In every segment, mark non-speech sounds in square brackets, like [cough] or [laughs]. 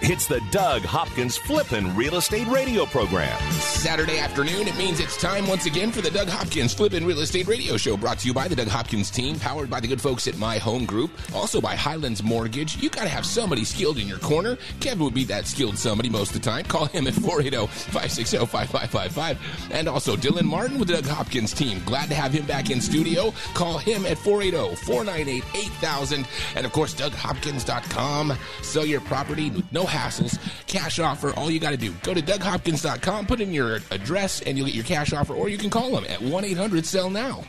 It's the Doug Hopkins Flippin' Real Estate Radio Program. Saturday afternoon, it means it's time once again for the Doug Hopkins Flippin' Real Estate Radio Show, brought to you by the Doug Hopkins team, powered by the good folks at My Home Group, also by Highlands Mortgage. You got to have somebody skilled in your corner. Kevin would be that skilled somebody most of the time. Call him at 480-560-5555. And also Dylan Martin with the Doug Hopkins team. Glad to have him back in studio. Call him at 480-498-8000. And of course, DougHopkins.com. Sell your property with no hassles. Cash offer, all you got to do. Go to DougHopkins.com, put in your address, and you'll get your cash offer, or you can call them at 1 800 Sell Now.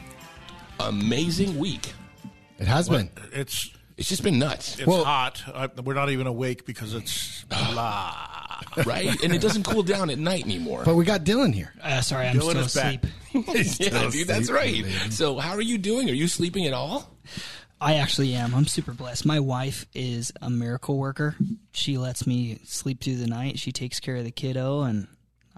Amazing week. It has been. It's It's just been nuts, it's Well- hot. I, we're not even awake because it's [sighs] blah. right? And it doesn't cool down at night anymore. But we got Dylan here. Uh, sorry, I'm Dylan still asleep. [laughs] yeah, dude, that's right. So, how are you doing? Are you sleeping at all? I actually am. I'm super blessed. My wife is a miracle worker. She lets me sleep through the night. She takes care of the kiddo, and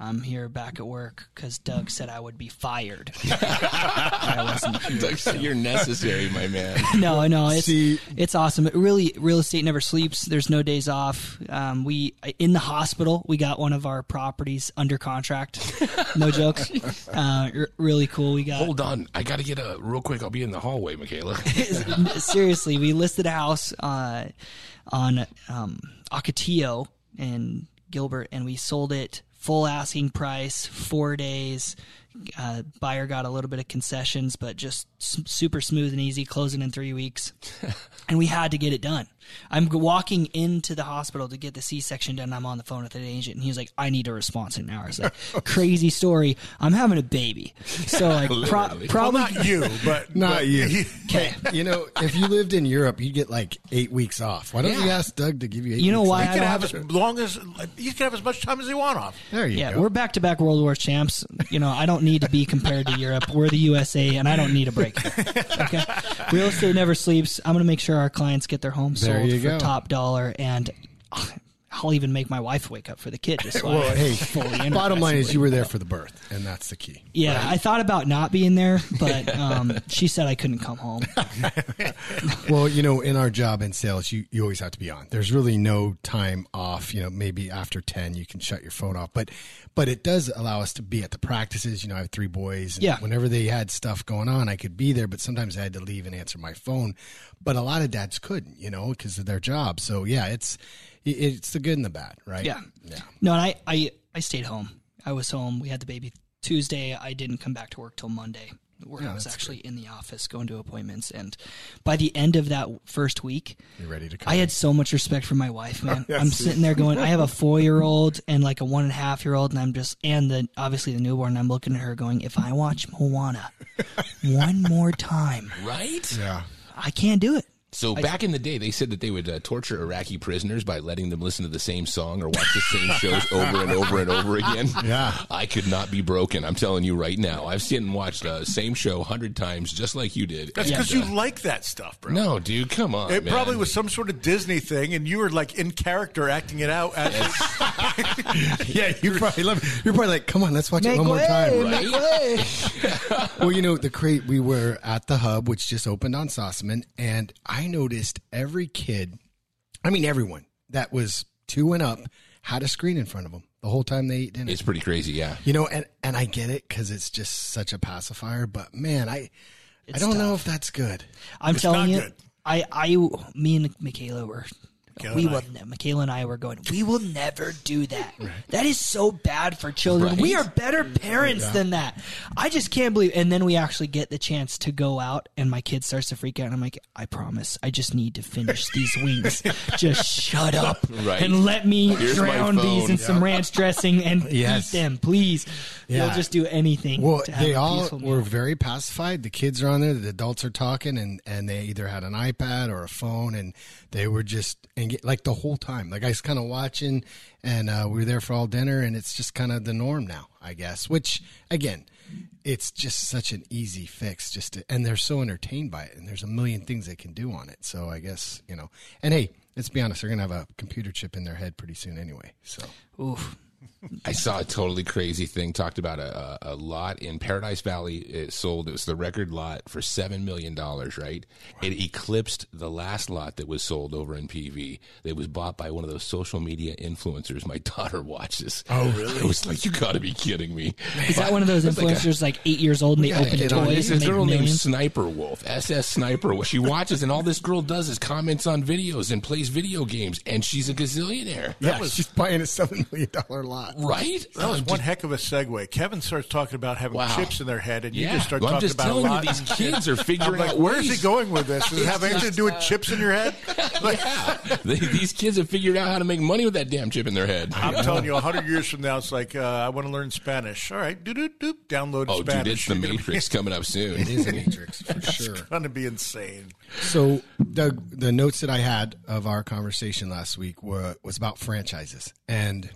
I'm here back at work because Doug said I would be fired. [laughs] I wasn't here. Doug said you're necessary, my man. [laughs] No, no, it's See- it's awesome. It really, real estate never sleeps. There's no days off. Um, we in the hospital. We got one of our properties under contract. No joke. [laughs] Uh, r- really cool. We got Hold on, I got to get a real quick. I'll be in the hallway, Michaela. seriously, we listed a house uh, on um, Ocotillo and Gilbert, and we sold it full asking price, four days. Uh, buyer got a little bit of concessions, but just s- super smooth and easy, closing in three weeks. [laughs] and we had to get it done. I'm walking into the hospital to get the C-section done. I'm on the phone with the agent, and he's like, "I need a response in an hour." It's like [laughs] crazy story. I'm having a baby, so [laughs] like pro- Literally. probably Not you, but Not but you. okay. You know, if you lived in Europe, you'd get like eight weeks off. Why don't you ask Doug to give you eight You know weeks why He off? I can have have as long as he can have as much time as he want off. There you Yeah, go. we're back to back World War champs. You know, I don't need to be compared to Europe. We're the USA, and I don't need a break. Okay, real estate never sleeps. I'm going to make sure our clients get their homes There sold for go. top dollar, and I'll even make my wife wake up for the kid. Just [laughs] so well, hey, [laughs] fully bottom line is you were there for the birth, and that's the key. Yeah, I thought about not being there, but um, [laughs] she said I couldn't come home. Well, you know, in our job in sales, you, you always have to be on. There's really no time off. You know, maybe after 10, you can shut your phone off. But but it does allow us to be at the practices. You know, I have three boys. And Yeah. Whenever they had stuff going on, I could be there, but sometimes I had to leave and answer my phone. But a lot of dads couldn't, you know, because of their job. So, yeah, it's it's the good and the bad, right? Yeah. Yeah. No, and I, I, I stayed home. I was home. We had the baby Tuesday. I didn't come back to work till Monday. Where I was actually in the office going to appointments, and by the end of that first week, You're ready to come. I had so much respect for my wife, [laughs] man. I'm sitting there going, I have a [laughs] four year old and like a one and a half year old, and I'm just, and the obviously the newborn. I'm looking at her going, if I watch Moana [laughs] one more time, right? Yeah. I can't do it. So back in the day, they said that they would uh, torture Iraqi prisoners by letting them listen to the same song or watch the same [laughs] shows over and over and over again. Yeah. I could not be broken. I'm telling you right now. I've seen and watched the same show a hundred times, just like you did. That's because uh, you like that stuff, bro. No, dude, come on. It man. probably was some sort of Disney thing, and you were like in character acting it out. As, [laughs] Yeah, you probably love it. You're probably like, come on, let's watch it one more time. Right? [laughs] well, you know, the crate, we were at the hub, which just opened on Sossaman, and I noticed every kid, I mean, everyone that was two and up had a screen in front of them the whole time they ate dinner. It's pretty crazy, yeah. you know, and, and I get it because it's just such a pacifier, but man, I, I don't know if that's good. I'm It's telling not you, good. I, I, me and Michaela were, Michaela we will, ne- Michaela and I were going, we will never do that. That is so bad for children. We are better parents than that. I just can't believe. And then we actually get the chance to go out, and my kid starts to freak out. And I'm like, I promise, I just need to finish these wings. [laughs] just shut up Right. and let me Here's drown these phone. in some ranch dressing and [laughs] Yes. eat them, please. Yeah. You'll just do anything. Well, to have they a all were meal. very pacified. The kids are on there, the adults are talking, and, and they either had an iPad or a phone, and they were just and get, like the whole time. Like I was kind of watching, and uh, we were there for all dinner, and it's just kind of the norm now, I guess. Which again, it's just such an easy fix. Just to, and they're so entertained by it, and there's a million things they can do on it. So I guess you know. And hey, let's be honest, they're gonna have a computer chip in their head pretty soon anyway. So Oof. I saw a totally crazy thing. Talked about a, a, a lot in Paradise Valley. It sold. It was the record lot for seven million dollars. Right. It eclipsed the last lot that was sold over in PV. That was bought by one of those social media influencers. My [laughs] daughter watches. Oh, really? I was like, you got to be kidding me. Is that one of those influencers like, eight years old and they gotta open get on toys There's and this girl named? Sniper Wolf, SS Sniper Wolf. She watches, and all this girl does is comments on videos and plays video games, and she's a gazillionaire. yeah, she's buying a seven million dollar lot. Right? That was one heck of a segue. Kevin starts talking about having Wow. chips in their head, and you just start Well, I'm talking just about telling a you, lot. these kids are I'm figuring like, out where is ways. he going with this? Does it have anything to do with chips in your head? Like, [laughs] Yeah. They- these kids have figured out how to make money with that damn chip in their head. I'm telling you, hundred years from now, it's like uh, I want to learn Spanish. All right, doop doop doop. Download Oh, Spanish. dude, it's the [laughs] Matrix coming up soon. It is the matrix for [laughs] sure. It's Gonna be insane. So the the notes that I had of our conversation last week were was about franchises, and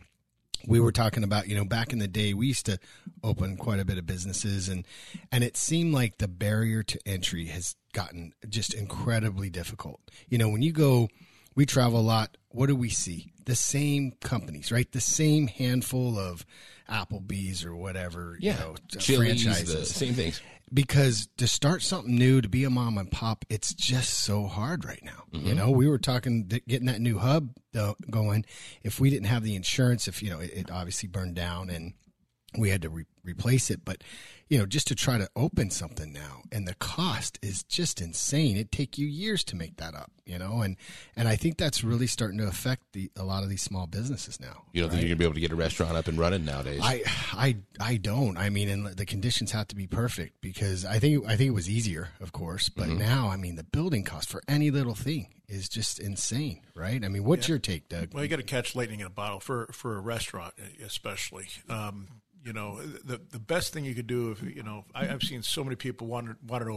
we were mm-hmm. talking about you know back in the day we used to open quite a bit of businesses, and and it seemed like the barrier to entry has gotten just incredibly difficult. You know when you go, we travel a lot. What do we see? The same companies, right? The same handful of Applebee's or whatever. Yeah. you know, uh, Chili's, the franchises same things. because to start something new to be a mom and pop it's just so hard right now you mm-hmm. know we were talking getting that new hub going if we didn't have the insurance if you know it, it obviously burned down and we had to re- replace it but you know just to try to open something now and the cost is just insane it'd take you years to make that up you know and and i think that's really starting to affect the a lot of these small businesses now You don't think you're gonna be able to get a restaurant up and running nowadays? I, I, I don't. I mean, and the conditions have to be perfect because I think I think it was easier, of course, but now I mean the building cost for any little thing is just insane, right? I mean, what's your take, Doug? Well, you got to catch lightning in a bottle for for a restaurant, especially. Um, you know, the the best thing you could do if you know, I, I've seen so many people want want to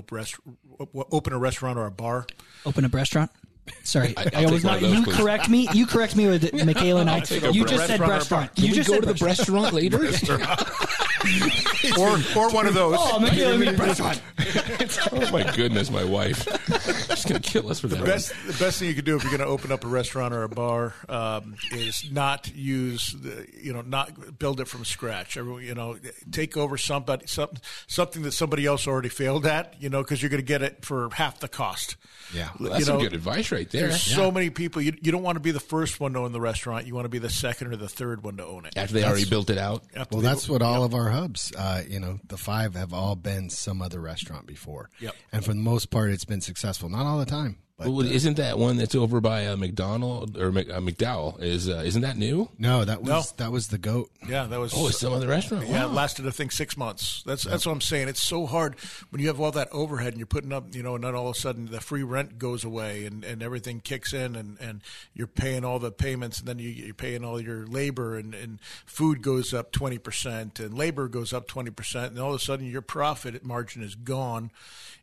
open a restaurant or a bar. Open a restaurant. Sorry, I- I, was take one of not. those, You please. correct me. You correct me with [laughs] Michaela and I. You just said restaurant or a bar. restaurant. Can You just go said to the restaurant. restaurant later? [laughs] or or one of those. Oh, Michaela, mean restaurant. [laughs] oh my goodness, my wife. She's gonna kill us for that. best the best thing you could do if you're going to open up a restaurant or a bar um, is not use the, you know not build it from scratch. Everyone, you know, take over somebody something something that somebody else already failed at. You know, because you're going to get it for half the cost. Yeah. Well, that's you some good advice right there. There's so many people. You, you don't want to be the first one to own the restaurant. You want to be the second or the third one to own it. After they already built it out. Well, that's what all of our hubs, uh, you know, the five have all been some other restaurant before. Yep. And for the most part, it's been successful. Not all the time, but Well, isn't that one that's over by uh, McDonald or Mc, uh, McDowell? Is uh, isn't that new? no, that was No. that was the goat. Yeah, that was. Oh, it's some other restaurant. Yeah, it lasted I think six months. That's that's what I'm saying. It's so hard when you have all that overhead and you're putting up, you know, and then all of a sudden the free rent goes away and, and everything kicks in and, and you're paying all the payments and then you, you're paying all your labor and, and food goes up twenty percent and labor goes up twenty percent and all of a sudden your profit margin is gone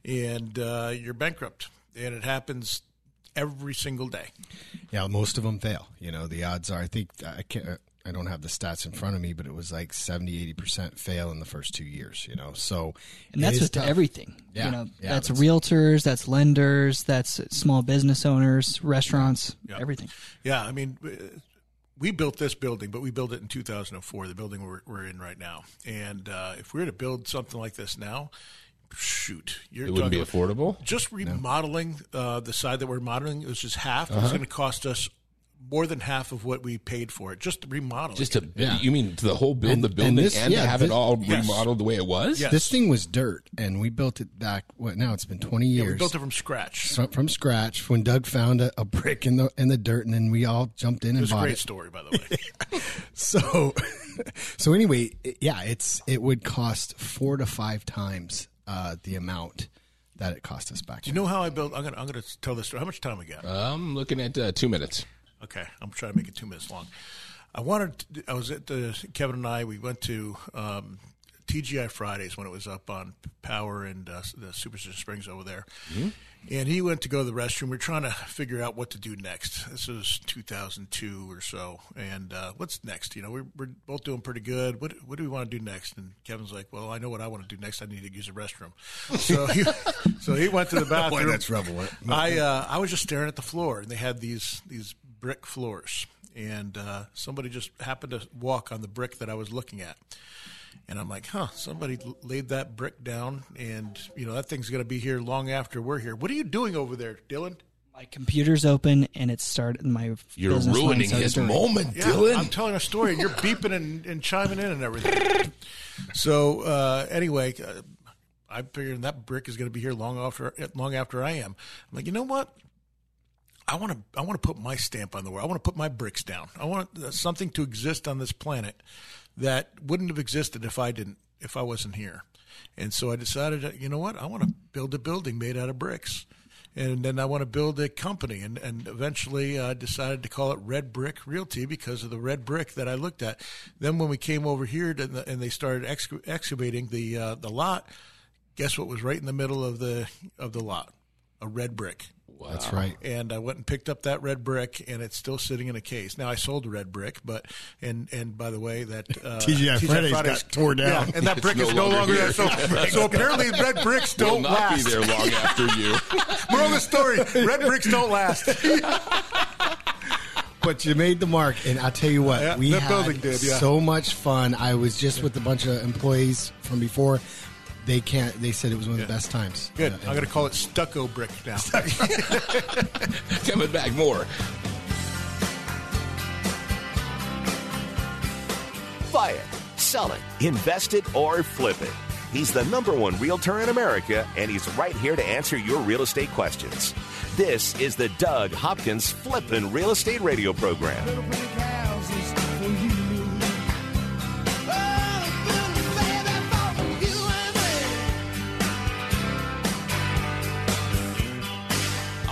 and uh, you're bankrupt and it happens every single day. Yeah, most of them fail. You know, the odds are. I think I can't. I don't have the stats in front of me, but it was like 70, 80 percent fail in the first two years. You know, so And that's with tough. everything. Yeah, You know, yeah, that's, that's- realtors, that's lenders, that's small business owners, restaurants, Yeah. everything. Yeah, I mean, uh, we built this building, but we built it in 2004, the building we're, we're in right now. And uh, if we were to build something like this now, shoot, you're It wouldn't be affordable. just remodeling uh, the side that we're modeling, it was just half. Uh-huh. It's going to cost us more than half of what we paid for it just to remodel. Just to Yeah. you mean to the whole build And- the building and, this- to yeah, have this- it all Yes. remodeled the way it was? Yes. This thing was dirt, and we built it back. What now? It's been twenty Yeah, years. we built it from scratch. So- from scratch when Doug found a, a brick in the in the dirt, and then we all jumped in and buy It and was a bought great it. story, by the way. [laughs] So, [laughs] so anyway, yeah, it's it would cost four to five times uh, the amount that it cost us back. Do you know how I built? I'm going to I'm going to tell this story. How much time we got? I'm looking at uh, two minutes. Okay, I'm trying to make it two minutes long. I wanted. To, I was at the Kevin and I. We went to um, TGI Fridays when it was up on Power and uh, the Superstition Springs over there. And he went to go to the restroom. We are trying to figure out what to do next. This was 2002 or so. And uh, what's next? You know, we're, we're both doing pretty good. What, what do we want to do next? And Kevin's like, well, I know what I want to do next. I need to use a restroom. So he, [laughs] so he went to the [laughs] bathroom. Boy, that's rebel. I, uh, I was just staring at the floor, and they had these, these brick floors. And uh, somebody just happened to walk on the brick that I was looking at. And I'm like, huh, somebody laid that brick down, and you know that thing's going to be here long after we're here. What are you doing over there, Dylan? My computer's open and it started my. You're business ruining started his to ring. moment, Yeah, Dylan. I'm telling a story, and you're [laughs] beeping and, and chiming in and everything. So uh, anyway, uh, I figured that brick is going to be here long after long after I am. I'm like, you know what? I want to I want to put my stamp on the world. I want to put my bricks down. I want uh, something to exist on this planet that wouldn't have existed if I didn't if I wasn't here. And so I decided, you know what? I want to build a building made out of bricks. And then I want to build a company, and, and eventually uh, decided to call it Red Brick Realty because of the red brick that I looked at. Then when we came over here to the, and they started ex- excavating the uh, the lot, guess what was right in the middle of the of the lot? A red brick That's right. and I went and picked up that red brick, and it's still sitting in a case. Now I sold the red brick, but and and by the way, that uh, [laughs] TGI Fridays got tore down. yeah, and that It's brick no is no longer longer there. So, [laughs] so apparently, red bricks don't not last. be there long [laughs] after you. Moral of the story: red bricks don't last. But you made the mark, and I'll tell you what, Yeah, we had did, yeah. so much fun. I was just with a bunch of employees from before. They can't. They said it was one of the best times. Good. Uh, I'm going to call it stucco brick now. [laughs] Coming back more. Buy it, sell it, invest it, or flip it. He's the number one realtor in America, and he's right here to answer your real estate questions. This is the Doug Hopkins Flippin' Real Estate Radio Program.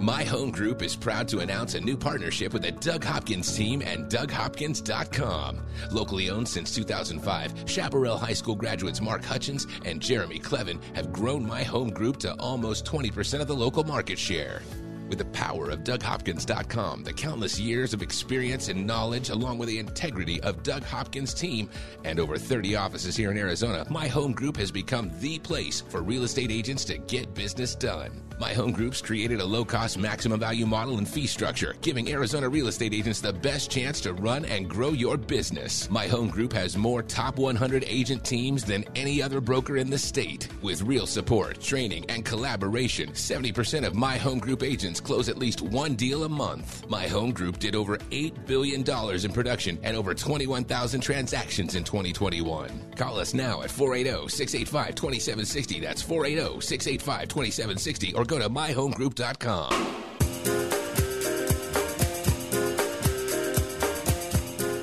My Home Group is proud to announce a new partnership with the Doug Hopkins team and DougHopkins.com. Locally owned since 2005, Chaparral High School graduates Mark Hutchins and Jeremy Clevin have grown My Home Group to almost 20% of the local market share. With the power of DougHopkins.com, the countless years of experience and knowledge, along with the integrity of Doug Hopkins' team, and over 30 offices here in Arizona, My Home Group has become the place for real estate agents to get business done. My Home Group's created a low cost maximum value model and fee structure, giving Arizona real estate agents the best chance to run and grow your business. My Home Group has more top 100 agent teams than any other broker in the state. With real support, training, and collaboration, 70% of My Home Group agents close at least one deal a month. My Home Group did over $8 billion in production and over 21,000 transactions in 2021. Call us now at 480 685 2760. That's 480 685 2760 or go to myhomegroup.com.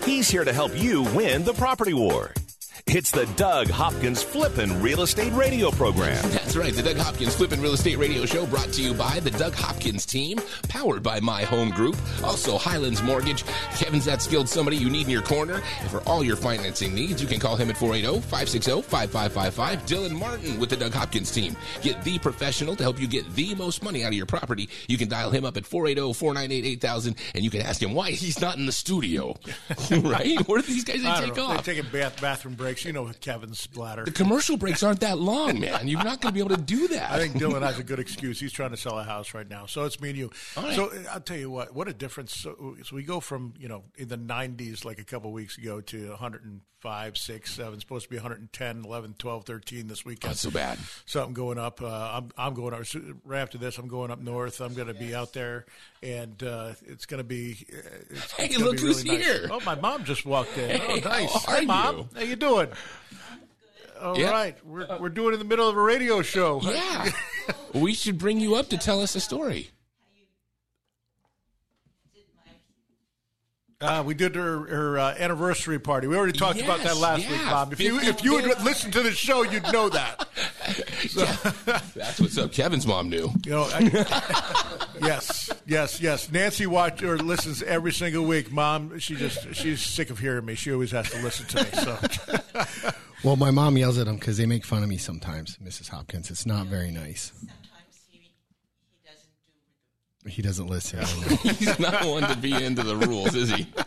He's here to help you win the property war. It's the Doug Hopkins Flippin' Real Estate Radio Program. [laughs] That's right, the Doug Hopkins Flippin' Real Estate Radio Show brought to you by the Doug Hopkins team, powered by My Home Group, also Highlands Mortgage. Kevin's that skilled somebody you need in your corner. And for all your financing needs, you can call him at 480-560-5555. Dylan Martin with the Doug Hopkins team. Get the professional to help you get the most money out of your property. You can dial him up at 480-498-8000 and you can ask him why he's not in the studio. [laughs] right? Where do these guys I take don't know. off? They're taking bath, bathroom breaks. you know Kevin's bladder. The commercial breaks aren't that long, man. [laughs] You're not going to be able to do that. I think Dylan has a good excuse. He's trying to sell a house right now, so it's me and you. right. So uh, I'll tell you what. What a difference. So, so we go from you know in the 90s, like a couple weeks ago, to 105, 6, 7. Supposed to be 110, 11, 12, 13 this weekend. Not so bad. Something going up. Uh, I'm I'm going up right after this. I'm going up north. I'm going to be out there, and uh, it's going to be. uh, It's, Hey, it's look who's really nice. here. Oh, my mom just walked in. Hey, oh, nice. Hi, Hey, mom. you? How you doing? All Yeah. right, we're we're doing it in the middle of a radio show. Yeah. [laughs] we should bring you up to tell us a story. Uh, we did her, her uh, anniversary party. We already talked about that Yes, last week, Bob. If you if you would days. listen to the show, you'd know that. [laughs] That's what's up. Kevin's mom knew. You know, I- [laughs] yes, yes, yes. Nancy watch or listens every single week. Mom, she just she's sick of hearing me. She always has to listen to me. So [laughs] Well, my mom yells at them because they make fun of me sometimes, Mrs. Hopkins. It's not very nice. Sometimes he, he doesn't do He doesn't listen. I. [laughs] He's not one to be into the rules, is he? [laughs]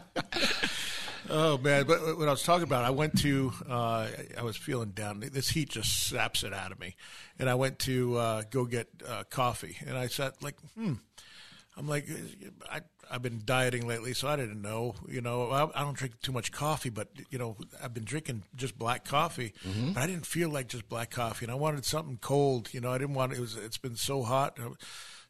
Oh man! But what I was talking about, I went to. Uh, I was feeling down. This heat just saps it out of me, and I went to uh, go get uh, coffee, and I sat like, hmm. I'm like, I I've been dieting lately, so I didn't know. You know, I, I don't drink too much coffee, but you know, I've been drinking just black coffee, but I didn't feel like just black coffee, and I wanted something cold. You know, I didn't want it was. It's been so hot.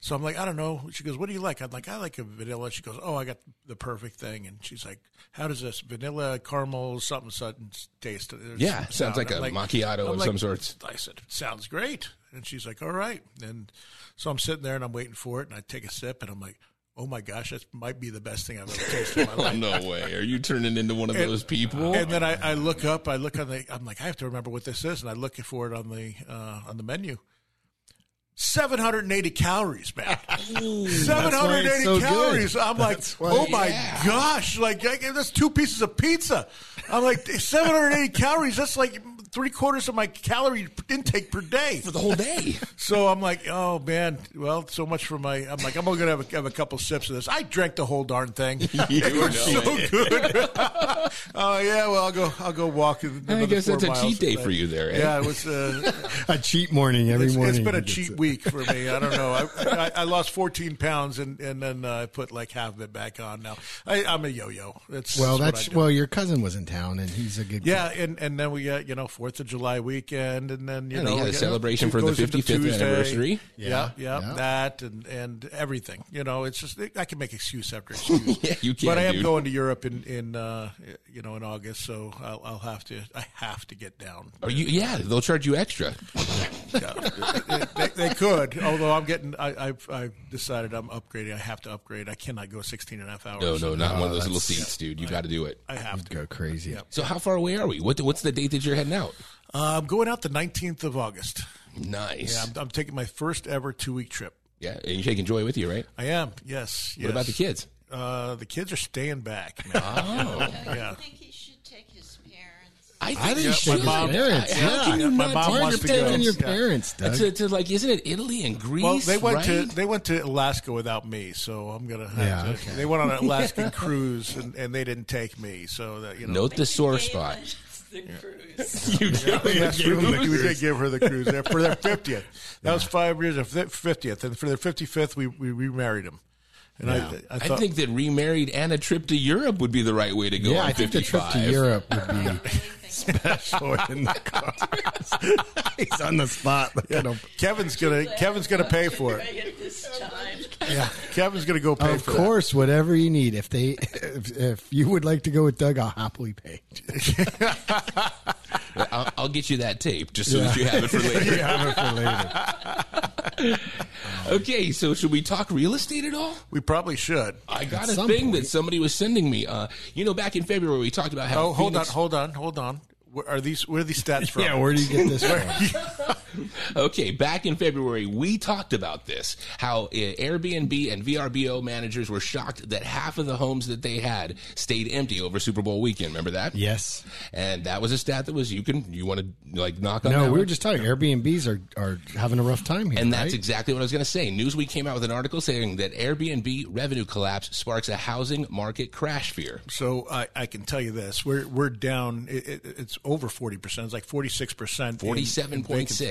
So I'm like, I don't know. She goes, What do you like? I'm like, I like a vanilla. She goes, Oh, I got the perfect thing. And she's like, How does this vanilla caramel something something taste? There's Yeah, some sounds like I'm a macchiato I'm of some sorts. I said, Sounds great. And she's like, All right. And so I'm sitting there and I'm waiting for it. And I take a sip and I'm like, Oh my gosh, that might be the best thing I've ever tasted in my [laughs] life. no way. Are you turning into one of those people? And then I, I look up, I look on the, I'm like, I have to remember what this is, and I look for it on the uh, on the menu. 780 calories, man. [laughs] 780 so good. calories. I'm like, That's why- oh my Yeah. gosh, like I- that's two pieces of pizza. I'm like, 780 calories. That's like three quarters of my calorie intake per day. for the whole day. [laughs] So I'm like, oh man, well, so much for my. I'm like, I'm only gonna have a, have a couple sips of this. I drank the whole darn thing. [laughs] it know was so good. [laughs] oh yeah, well, I'll go. I'll go walk. I guess that's a cheat day for you there, eh? Yeah, it was. Uh, a cheat morning every it's, morning. it's been a cheat it. week for me. I don't know. I, I, I lost 14 pounds and and then uh, I put like half of it back on. Now I, I'm a yo-yo. That's Well, what that's I do. well. Your cousin was in town, and he's a good. Yeah, and, and then we got you know Fourth of July weekend, and then you Yeah, know they had we a get- celebration for the 55th anniversary. Yeah, Yeah, yeah, yeah. that and and everything. You know, it's just I can make excuse after excuse. [laughs] Yeah, you can, But I am dude. going to Europe in in uh, you know in August, so I'll, I'll have to I have to get down. Are you? Yeah, they'll charge you extra. Yeah, they, they could, although I'm getting I, I've I've decided I'm upgrading. I have to upgrade. I cannot go 16 and a half hours. No, no, not one of those little that's- seats, dude. You got to do it. I have to. go crazy. So, how far away are we? What, what's the date that you're heading out? Uh, I'm going out the 19th of August. Nice. Yeah, I'm, I'm taking my first ever two week trip. Yeah, and you're taking Joy with you, right? I am. Yes. What about the kids? Uh, the kids are staying back. Man. Oh, [laughs] yeah. I think he should take his parents. I I think Yeah, you should. my mom- parents. How yeah. can you My not mom take wants to go. Your parents, Doug. To, to like, isn't it Italy and Greece? Well, they went right? to they went to Alaska without me, so I'm gonna. Have Yeah, to, okay. They went on an [laughs] Alaskan cruise, and, and they didn't take me, so that you know. Note the sore spot. [laughs] The cruise. you do. Yes, we, we did give her the cruise there for their [laughs] fiftieth. That was five years of fiftieth, and for their fifty fifth, we we remarried them. And I, I I thought, think that remarried and a trip to Europe would be the right way to go. yeah, on I think the trip to Europe would be [laughs] special in the [laughs] car. He's on the spot. Look at. Kevin's gonna Kevin's gonna pay for it. Right at this time. Yeah, Kevin's gonna go pay Of for course, whatever you need. If they, if, if you would like to go with Doug, I'll happily pay. [laughs] [laughs] I'll, I'll get you that tape just so that you have it for [laughs] later. You have it for later. [laughs] Okay, so should we talk real estate at all? We probably should. I got At a thing point. that somebody was sending me. Uh, you know, back in February, we talked about how. Oh, hold on, hold on, hold on. Where are these? Where are these stats from? Yeah, where do you get this from? [laughs] Okay, back in February, we talked about this how uh, Airbnb and VRBO managers were shocked that half of the homes that they had stayed empty over Super Bowl weekend. Remember that? Yes. And that was a stat that was you can you want to like knock on No, that we one? were just talking. Airbnbs are, are having a rough time here. And that's right? exactly what I was going to say. Newsweek came out with an article saying that Airbnb revenue collapse sparks a housing market crash fear. So I, I can tell you this: we're we're down. It, it, it's over forty percent. It's like forty six percent.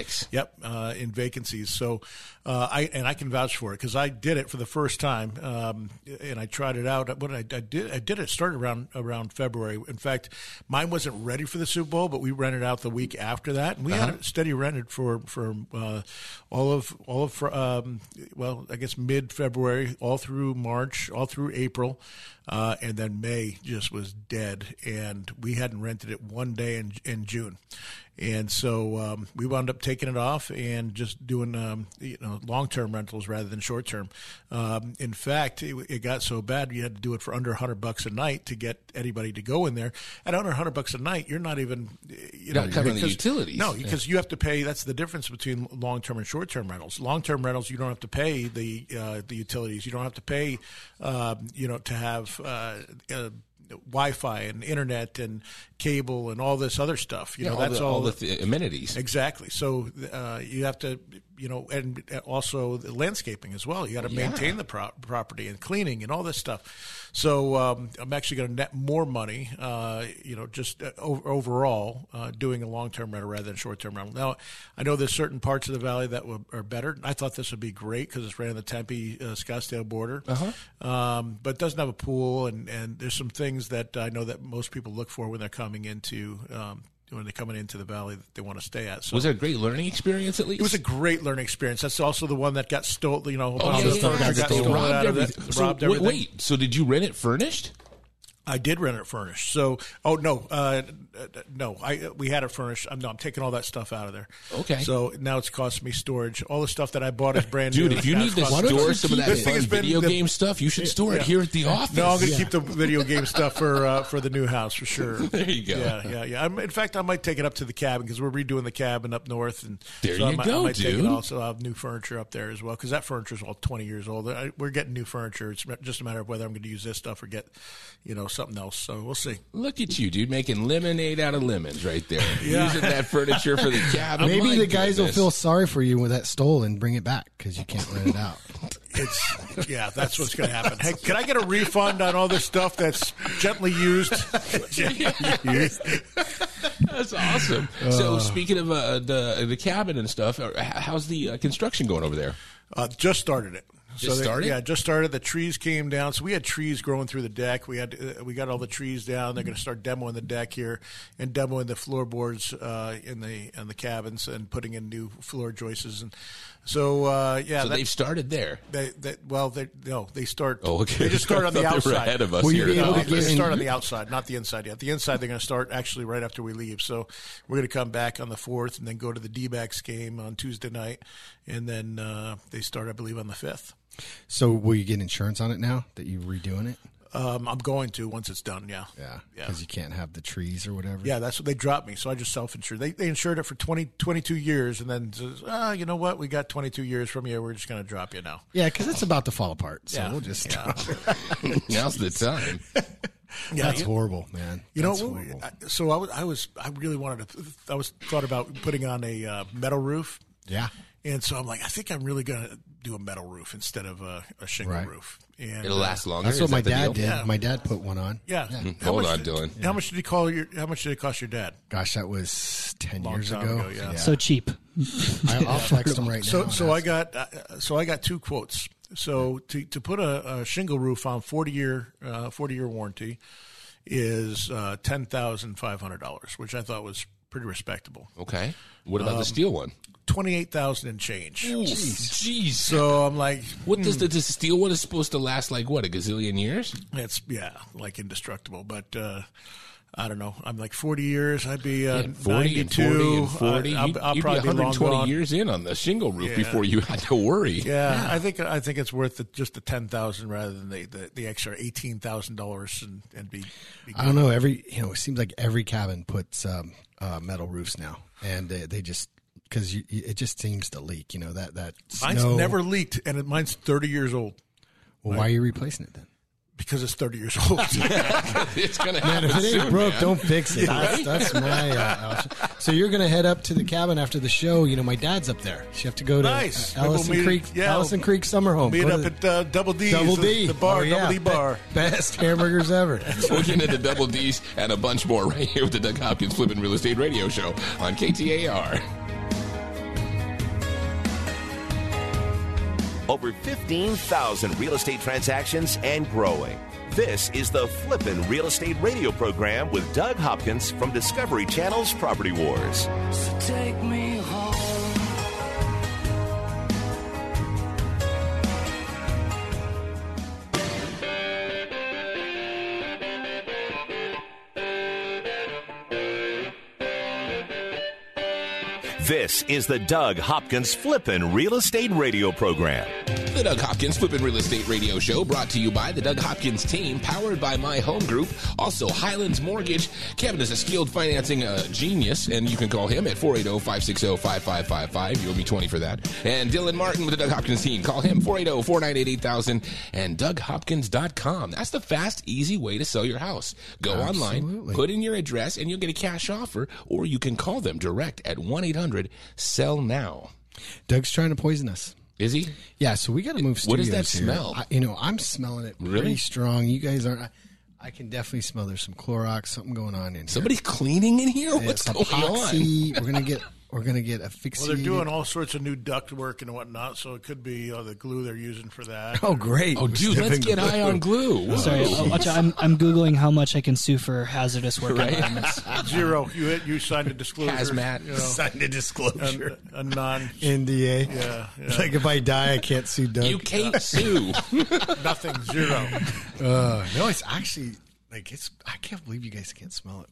47.6. Yep, uh, in vacancies. So uh, I and I can vouch for it because I did it for the first time, um, and I tried it out. What I, I did, I did it started around around February. In fact, mine wasn't ready for the Super Bowl, but we rented out the week after that, and we had it steady rented for for uh, all of all of um, well, I guess mid February, all through March, all through April. Uh, and then May just was dead, and we hadn't rented it one day in in June, and so um, we wound up taking it off and just doing um, you know long term rentals rather than short term. Um, in fact, it, it got so bad you had to do it for under hundred bucks a night to get anybody to go in there. At under hundred bucks a night, you're not even you know Not covering the because- utilities. No, because you have to pay. That's the difference between long term and short term rentals. Long term rentals, you don't have to pay the uh, the utilities. You don't have to pay, um, you know, to have. Uh, uh, Wi-Fi and internet and cable and all this other stuff. You Yeah, know, all that's the, all. all the th- amenities. Exactly. So uh, you have to, you know, and also the landscaping as well. You got to maintain the pro- property and cleaning and all this stuff. So um, I'm actually going to net more money, uh, you know, just uh, o- overall uh, doing a long-term rental rather than short-term rental. Now, I know there's certain parts of the valley that are better. I thought this would be great because it's right on the Tempe uh, Scottsdale border, um, but it doesn't have a pool, and, and there's some things that I know that most people look for when they're coming into. Um, when they're coming into the valley that they want to stay at. So Was it a great learning experience at least? it was a great learning experience. That's also the one that got stolen. You know, Oh, yeah, yeah, stuff yeah, got stolen Robbed out of it. everything. So, Robbed wait, everything. wait, so did you rent it furnished? I did rent it furnished. So, oh no, uh, no, I we had it furnished. I'm, no, I'm taking all that stuff out of there. Okay. So now it's costing me storage. All the stuff that I bought is [laughs] brand Dude, new. if you need to store some of that This fun been video the- game stuff, you should store it here at the office. No, I'm going to keep the video game stuff for uh, for the new house for sure. [laughs] There you go. Yeah, yeah, yeah. I'm, in fact, I might take it up to the cabin because we're redoing the cabin up north, and There so I you might, go, I might take dude. it also I have new furniture up there as well because that furniture is all 20 years old. I, we're getting new furniture. It's just a matter of whether I'm going to use this stuff or get, you know, something else. So we'll see. Look at you, dude, making lemonade out of lemons right there. [laughs] Yeah. Using that furniture for the cabin. [laughs] Maybe the guys goodness. will feel sorry for you with that stole and bring it back because you can't rent it out. [laughs] It's yeah, that's what's going to happen. Hey, can I get a refund on all this stuff that's gently used? That's awesome. so, speaking of uh, the the cabin and stuff, uh, how's the uh, construction going over there? Uh, just started it. Just they- started? Yeah, just started. The trees came down, so we had trees growing through the deck. We had uh, we got all the trees down. They're going to start demoing the deck here and demoing the floorboards uh, in the in the cabins and putting in new floor joists and so uh, yeah. So that- they've started there. they, they, well, they no, they start. Oh, okay. They just start on [laughs] the I they were outside. ahead of us Will here. be able No, to they get in- start on the outside, not the inside yet. The inside they're going to start actually right after we leave. So we're going to come back on the fourth and then go to the D-backs game on Tuesday night, and then uh, they start, I believe, on the fifth. So will you get insurance on it now that you're redoing it? Um, I'm going to once it's done. Yeah, Yeah, yeah. because you can't have the trees or whatever. Yeah, that's what they dropped me. So I just self-insured. They, they insured it for 20, 22 years, and then says, ah, you know what? We got 22 years from you. We're just going to drop you now. yeah, because it's about to fall apart. So Yeah. we'll just. Yeah. [laughs] [laughs] Now's the time. [laughs] Yeah, That's you- horrible, man. You know, That's we- horrible. I- so I was, I was, I really wanted to. I was thought about putting on a uh, metal roof, yeah. and so I'm like, I think I'm really going to do a metal roof instead of a, a shingle Right. roof. And It'll uh, last longer. That's Is what my that the dad deal? did. Yeah. My dad put one on. Yeah. How Hold much on, did- Dylan. How much did he call your? How much did it cost your dad? Gosh, that was ten Long years time ago. ago, yeah. So cheap. I, I'll [laughs] text him right now. So, and so I ask. got, uh, so I got two quotes. So to to put a, a shingle roof on forty year uh, forty year warranty is uh, ten thousand five hundred dollars, which I thought was pretty respectable. Okay. What Um, about the steel one? Twenty eight thousand and change. Jeez. So I'm like, What does the, the steel one is supposed to last like what a gazillion years? it's yeah, like indestructible. But uh, I don't know. I'm like 40 years. I'd be uh, Yeah, 40 and 40 and 40. Uh, I'll, you'd, I'll you'd probably be be long 120 gone. years in on the shingle roof Yeah. before you [laughs] had to worry. Yeah, I think I think it's worth the, just the ten thousand rather than the, the, the extra eighteen thousand dollars and and be. be I don't know. Every you know, it seems like every cabin puts um, uh, metal roofs now, and they, they just because it just seems to leak. You know that that Mine's snow. never leaked, and it, mine's 30 years old Well, why are you replacing it then? Because it's 30 years old. [laughs] It's gonna Man, happen if it ain't soon, broke, man. don't fix it. That's, that's my uh, option. So you're going to head up to the cabin after the show. You know, my dad's up there. So You have to go to Nice. uh, Maybe we'll Ellison Creek, yeah. Ellison Creek Summer Home. Meet Go up the- at uh, Double D's, Double the, D, the bar, Oh, yeah. Double D bar. best hamburgers ever. [laughs] We're getting into double D's and a bunch more right here with the Doug Hopkins Flippin' Real Estate Radio Show on KTAR. Over 15,000 real estate transactions and growing. This is the Flippin' Real Estate Radio program with Doug Hopkins from Discovery Channel's Property Wars. So take me home. This is the Doug Hopkins Flippin' Real Estate Radio program. The Doug Hopkins Flippin' Real Estate Radio Show brought to you by the Doug Hopkins team, powered by My Home Group. Also, Highlands Mortgage. Kevin is a skilled financing uh, genius, and you can call him at 480-560-5555. You owe me 20 for that. And Dylan Martin with the Doug Hopkins team. Call him 480-498-8000 and DougHopkins.com. That's the fast, easy way to sell your house. Go online, put in your address, and you'll get a cash offer, or you can call them direct at 1-800-SELL-NOW. Doug's trying to poison us. Is he? Yeah, so we got to move What does that here. smell? I, you know, I'm smelling it Really? pretty strong. You guys aren't. I, I can definitely smell there's some Clorox, something going on in here. Somebody cleaning in here? What's It's going on? We're gonna get. [laughs] We're gonna get asphyxiated. Well, they're doing all sorts of new duct work and whatnot, so it could be uh, the glue they're using for that. Oh, great! Oh, dude, let's get high on glue. Whoa. Sorry, uh, watch I'm, I'm googling how much I can sue for hazardous work Right. environments. [laughs] Zero. You hit, you signed a disclosure. Hazmat. You know, Signed a disclosure. a, a non. NDA. Yeah, yeah. Like if I die, I can't sue Doug. You can't sue. [laughs] Nothing. Zero. Uh, no, it's actually like it's. I can't believe you guys can't smell it.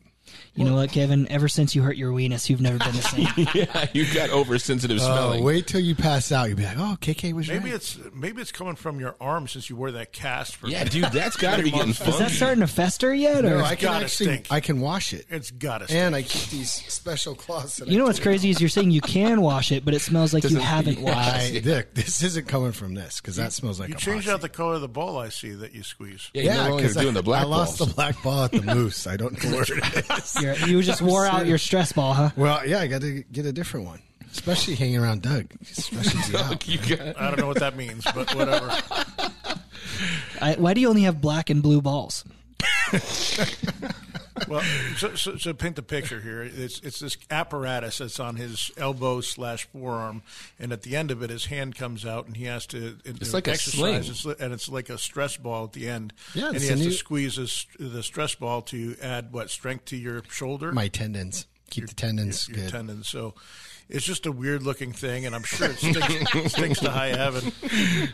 You know what, Kevin? Ever since you hurt your weenus, you've never been the [laughs] same. yeah, you've got oversensitive Oh, smelling. wait till you pass out. You'll be like, oh, KK was Maybe right. it's maybe it's coming from your arm since you wear that cast for. Yeah, dude, that's got to be getting Is that funky. starting to fester yet? Or no, I can gotta actually. stink. I can wash it, It's gotta. and. I keep these special cloths. That you know what's crazy is you're saying you can wash it, but it smells like you Doesn't- haven't washed it. Dick, this isn't coming from this because that smells like you changed out the color of the ball. I see that you squeeze. Yeah, you're no longer 'cause doing I, the black I lost balls. the black ball at the [laughs] moose. I don't know where it is. You're, you just wore out your stress ball, huh? Well, yeah, I got to get a different one, especially hanging around Doug. He stresses [laughs] you out. you got, I don't know what that means, but whatever. I, why do you only have black and blue balls? [laughs] Well, so, so, so paint the picture here. It's it's this apparatus that's on his elbow slash forearm, and at the end of it, his hand comes out, and he has to uh, It's like a exercise, sling. It's, and it's like a stress ball at the end. Yeah, and he a has to squeeze his, the stress ball to add what strength to your shoulder, My tendons. Keep the tendons your good. tendons. So. It's just a weird looking thing, and I'm sure it stinks, [laughs] stinks to high heaven.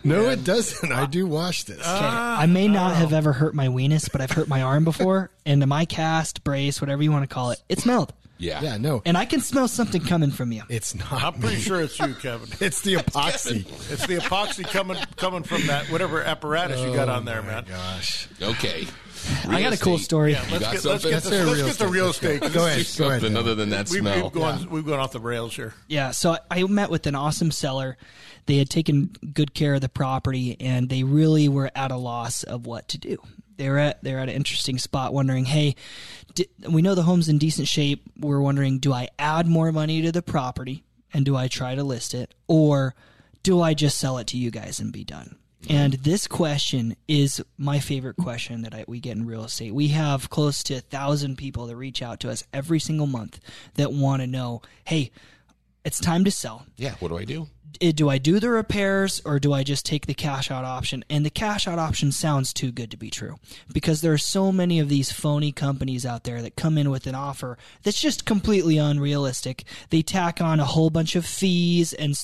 No, it doesn't. I do wash this. Ah. Okay, I may not have ever hurt my weenus, but I've hurt my arm before, [laughs] and my cast, brace, whatever you want to call it, it smelled. yeah. yeah, no, And I can smell something coming from you. it's not. I'm pretty me. sure it's you, Kevin. [laughs] It's the epoxy. It's the epoxy coming coming from that whatever apparatus you got on there, oh man. Gosh. Okay. I got a cool estate. story. Yeah, let's got get, let's get, Let's the, let's real get the real estate. estate. Go ahead. Go ahead. something Dylan. other than that We've, smell. we've gone we've gone off the rails here. Yeah, so I met with an awesome seller. They had taken good care of the property, and they really were at a loss of what to do. They're at they're at an interesting spot, wondering, hey, di- we know the home's in decent shape. We're wondering, do I add more money to the property and do I try to list it, or do I just sell it to you guys and be done? And this question is my favorite question that I, we get in real estate. We have close to a thousand people that reach out to us every single month that want to know, hey, it's time to sell. Yeah, what do I do? Eh, Do I do the repairs or do I just take the cash out option? And the cash out option sounds too good to be true because there are so many of these phony companies out there that come in with an offer that's just completely unrealistic. They tack on a whole bunch of fees and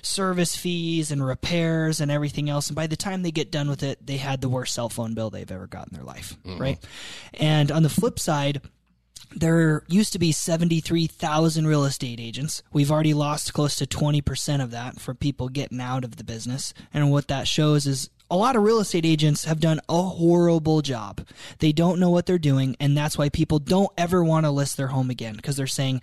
service fees and repairs and everything else. And by the time they get done with it, they had the worst cell phone bill they've ever got in their life, right? And on the flip side, there used to be 73,000 real estate agents. We've already lost close to 20% of that for people getting out of the business. And what that shows is a lot of real estate agents have done a horrible job. They don't know what they're doing, and that's why people don't ever want to list their home again because they're saying,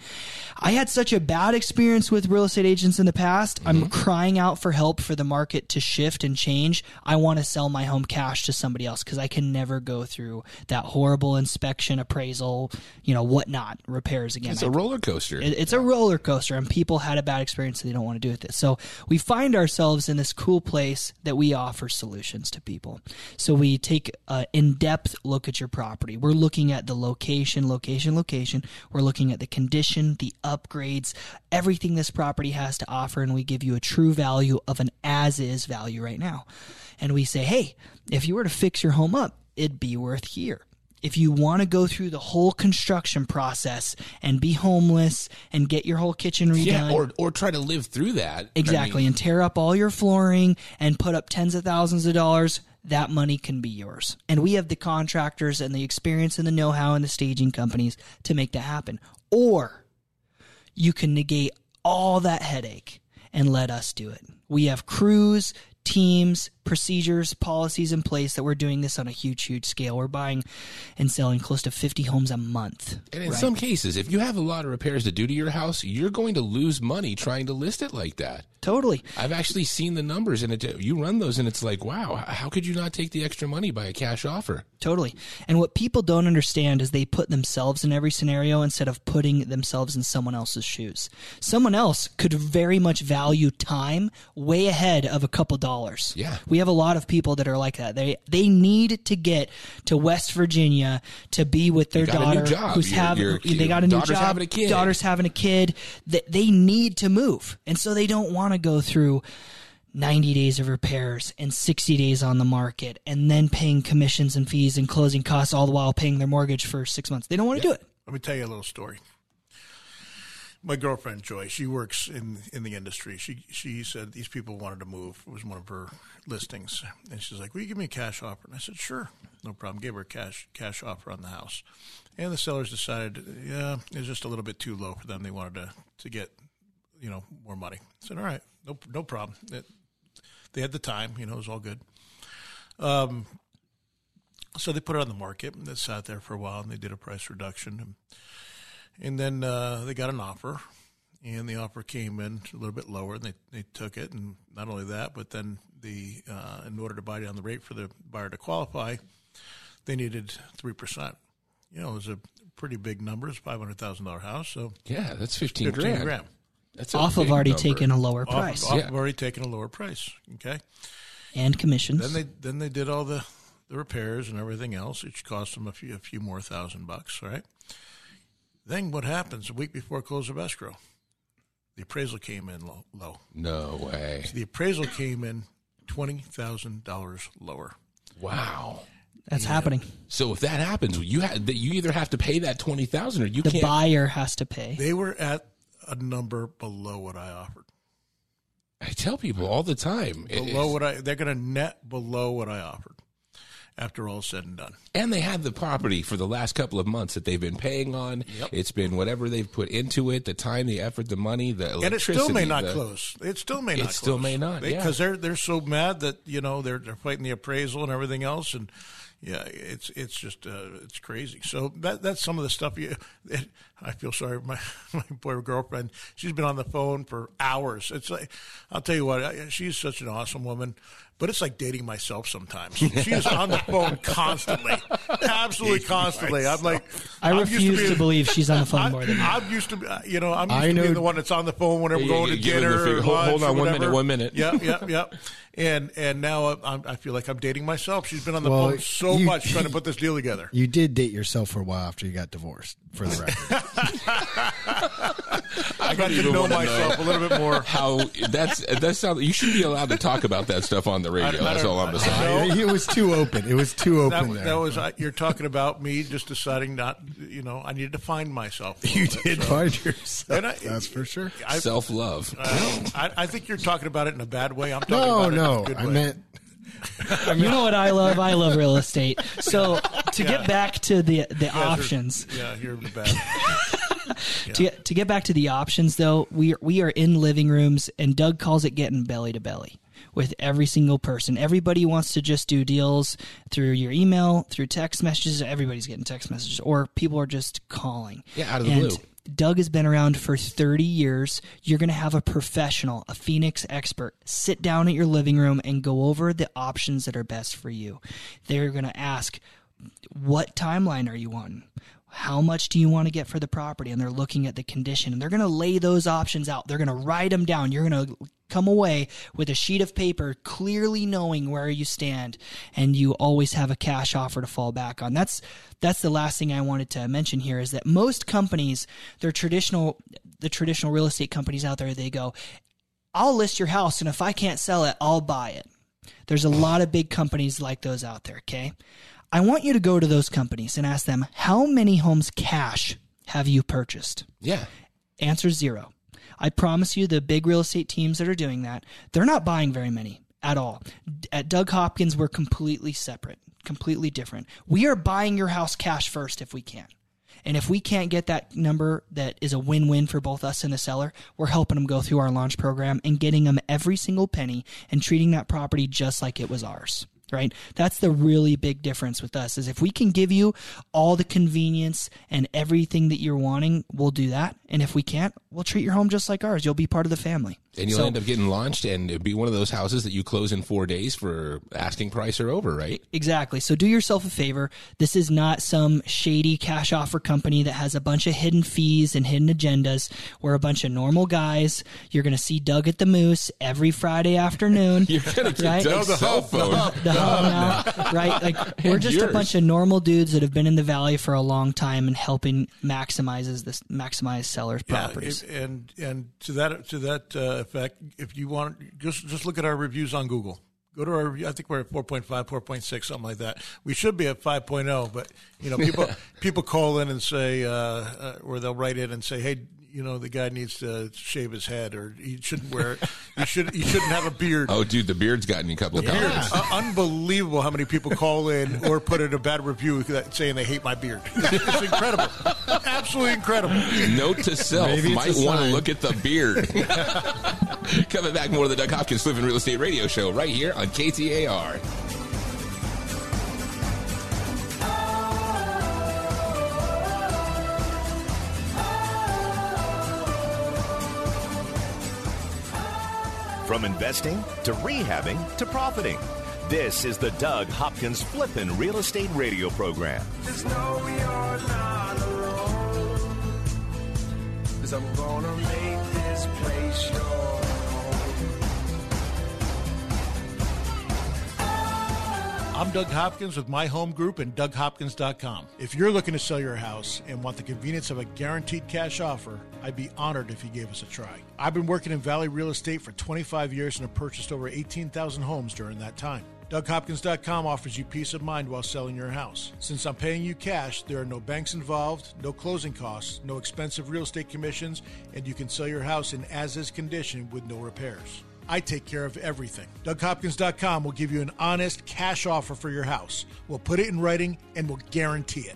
I had such a bad experience with real estate agents in the past. I'm mm-hmm. crying out for help for the market to shift and change. I want to sell my home cash to somebody else because I can never go through that horrible inspection, appraisal, you know, whatnot, repairs again. It's a roller coaster. it- it's a roller coaster, and people had a bad experience. So they don't want to do with it. So we find ourselves in this cool place that we offer solutions to people. So we take an in-depth look at your property. We're looking at the location, location, location. We're looking at the condition, the upgrades, everything this property has to offer, and we give you a true value of an as-is value right now. And we say, hey, if you were to fix your home up, it'd be worth here if you want to go through the whole construction process and be homeless and get your whole kitchen redone yeah, or or try to live through that. I exactly mean, and tear up all your flooring and put up tens of thousands of dollars that money can be yours and we have the contractors and the experience and the know-how and the staging companies to make that happen or you can negate all that headache and let us do it. We have crews, teams, procedures, policies in place that we're doing this on a huge, huge scale. We're buying and selling close to 50 homes a month. and in some cases, if you have a lot of repairs to do to your house, you're going to lose money trying to list it like that. Totally. I've actually seen the numbers, and it, you run those, and it's like, wow, how could you not take the extra money by a cash offer? Totally. And what people don't understand is they put themselves in every scenario instead of putting themselves in someone else's shoes. Someone else could very much value time way ahead of a couple dollars. Yeah. We have a lot of people that are like that. They they need to get to West Virginia to be with their You got a new daughter job. who's Your- having your they got a new daughter's job. having a kid. Daughter's having a kid. That they need to move. And so they don't want to go through 90 days of repairs and 60 days on the market and then paying commissions and fees and closing costs all the while paying their mortgage for six months. They don't want to do it. Let me tell you a little story. My girlfriend Joy, she works in in the industry. She she said these people wanted to move. It was one of her listings, and she's like, "Will you give me a cash offer?" And I said, "Sure, no problem." Gave her a cash cash offer on the house, and the sellers decided, yeah, it was just a little bit too low for them. They wanted to to get you know more money. I said, "All right, no no problem." It, they had the time, you know, it was all good. Um, so they put it on the market, and it sat there for a while, and they did a price reduction. And, and then uh, they got an offer, and the offer came in a little bit lower, and they, they took it. And not only that, but then the uh, in order to buy down the rate for the buyer to qualify, they needed three percent. You know, it was a pretty big number. It's five hundred thousand dollar house, so Yeah, that's 15, fifteen grand. grand. That's Off of already number. taking a lower Off, price off Yeah. of already taken a lower price. Okay. and commissions. Then they then they did all the, the repairs and everything else, which cost them a few a few more thousand bucks, right? Then what happens a week before close of escrow? The appraisal came in low. low. No way. The appraisal came in twenty thousand dollars lower. Wow. That's happening. So if that happens, you ha- that you either have to pay that twenty thousand or you The can't. buyer has to pay. They were at a number below what I offered. I tell people all the time. it- Below what I they're going to net below what I offered. After all said and done. and they have the property for the last couple of months that they've been paying on. It's been whatever they've put into it, the time, the effort, the money, the electricity. and it still may not the- close. It still may not. It not. still close. may not, yeah. because they're they're so mad that you know they're they're fighting the appraisal and everything else, and yeah, it's it's just uh, it's crazy. So that that's some of the stuff. You, it, I feel sorry. for My [laughs] my poor girlfriend. She's been on the phone for hours. It's like I'll tell you what. She's such an awesome woman. But it's like dating myself sometimes. She's on the phone constantly, absolutely constantly. I'm like, I I'm refuse to, being- believe she's on the phone I, more than you. I'm used to, be- uh, you know, I'm used I to being the one that's on the phone whenever Yeah, we're going yeah, to give him the dinner. figure. or Hold- hold lunch or on one minute, one minute. Yep, yep, [laughs] yep. And and now I'm, I feel like I'm dating myself. She's been on the Well, phone so you- much trying to put this deal together. You did date yourself for a while after you got divorced, for the record. [laughs] I got to know wanna myself a little bit more. How that's that sounds. You shouldn't be allowed to talk about that stuff on the radio. I That's don't- all I'm I- saying. No. it was too open. It was too That, open there. that was uh, you're talking about me just deciding not. You know, I needed to find myself. [laughs] you bit, did so. find yourself. And I- That's for sure. Self love. I, I think you're talking about it in a bad way. I'm talking No, about it in no. a good I way. meant [laughs] you know what I love? I love real estate. So to Yeah. get back to the the You guys are- options, yeah, you're the bad. [laughs] to get to get back to the options though, we are, we are in living rooms, and Doug calls it getting belly to belly. with every single person. Everybody wants to just do deals through your email, through text messages. Everybody's getting text messages, or people are just calling. Yeah, out of the And blue. Doug has been around for 30 years. You're going to have a professional, a Phoenix expert, sit down at your living room and go over the options that are best for you. They're going to ask, what timeline are you on? How much do you want to get for the property? And they're looking at the condition and they're going to lay those options out. They're going to write them down. You're going to come away with a sheet of paper clearly knowing where you stand and you always have a cash offer to fall back on. That's that's the last thing I wanted to mention here is that most companies, they're traditional the traditional real estate companies out there, they go, I'll list your house and if I can't sell it, I'll buy it. There's a lot of big companies like those out there, okay? I want you to go to those companies and ask them, how many homes cash have you purchased? Yeah. Answer zero. I promise you, the big real estate teams that are doing that, they're not buying very many at all. At Doug Hopkins, we're completely separate, completely different. We are buying your house cash first if we can. And if we can't get that number that is a win win for both us and the seller, we're helping them go through our launch program and getting them every single penny and treating that property just like it was ours. Right? That's the really big difference with us is if we can give you all the convenience and everything that you're wanting, we'll do that. And if we can't, we'll treat your home just like ours. You'll be part of the family. And you'll So- end up getting launched and it'd be one of those houses that you close in four days for asking price or over, right? Exactly. So do yourself a favor. This is not some shady cash offer company that has a bunch of hidden fees and hidden agendas. We're a bunch of normal guys. You're going to see Doug at the Moose every Friday afternoon. [laughs] You're gonna get right? Doug's cell phone. The hub [laughs] now, right? Like we're just yours. a bunch of normal dudes that have been in the valley for a long time and helping maximizes this maximize sellers' properties. Yeah, it- and and to that to that uh, effect, if you want, just just look at our reviews on Google. Go to our, I think we're at 4.5, 4.6, something like that. We should be at 5.0, but you know, people [laughs] people call in and say, uh, uh, or they'll write in and say, hey, you know, the guy needs to shave his head, or he shouldn't wear, he should he shouldn't have a beard. Oh, dude, the beard's gotten you a couple of comments. Uh, unbelievable how many people call in or put in a bad review that, saying they hate my beard. [laughs] It's incredible, absolutely incredible. Note to self, Maybe might want to look at the beard. [laughs] [laughs] Coming back more of the Doug Hopkins Flipping Real Estate Radio Show right here on KTAR. From investing to rehabbing to profiting. This is the Doug Hopkins Flippin' Real Estate Radio Program. Cause I'm gonna make this place your home. I'm Doug Hopkins with My Home Group and DougHopkins.com. If you're looking to sell your house and want the convenience of a guaranteed cash offer, I'd be honored if you gave us a try. I've been working in Valley Real Estate for 25 years and have purchased over 18,000 homes during that time. DougHopkins.com offers you peace of mind while selling your house. Since I'm paying you cash, there are no banks involved, no closing costs, no expensive real estate commissions, and you can sell your house in as is condition with no repairs. I take care of everything. DougHopkins.com will give you an honest cash offer for your house. We'll put it in writing and we'll guarantee it.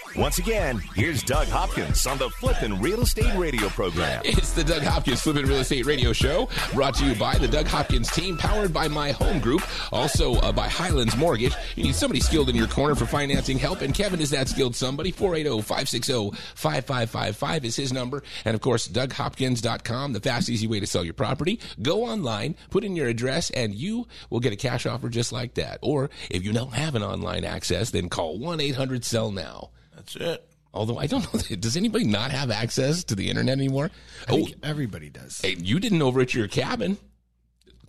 Once again, here's Doug Hopkins on the Flippin' Real Estate Radio program. It's the Doug Hopkins Flippin' Real Estate Radio Show, brought to you by the Doug Hopkins team, powered by My Home Group, also uh, by Highlands Mortgage. You need somebody skilled in your corner for financing help, and Kevin is that skilled somebody. 480-560-5555 is his number. And of course, DougHopkins.com, the fast, easy way to sell your property. Go online, put in your address, and you will get a cash offer just like that. Or if you don't have an online access, then call 1-800-SELL-NOW. That's it. Although I don't know, [laughs] does anybody not have access to the internet anymore? I Oh, think everybody does. hey, you didn't over at your cabin.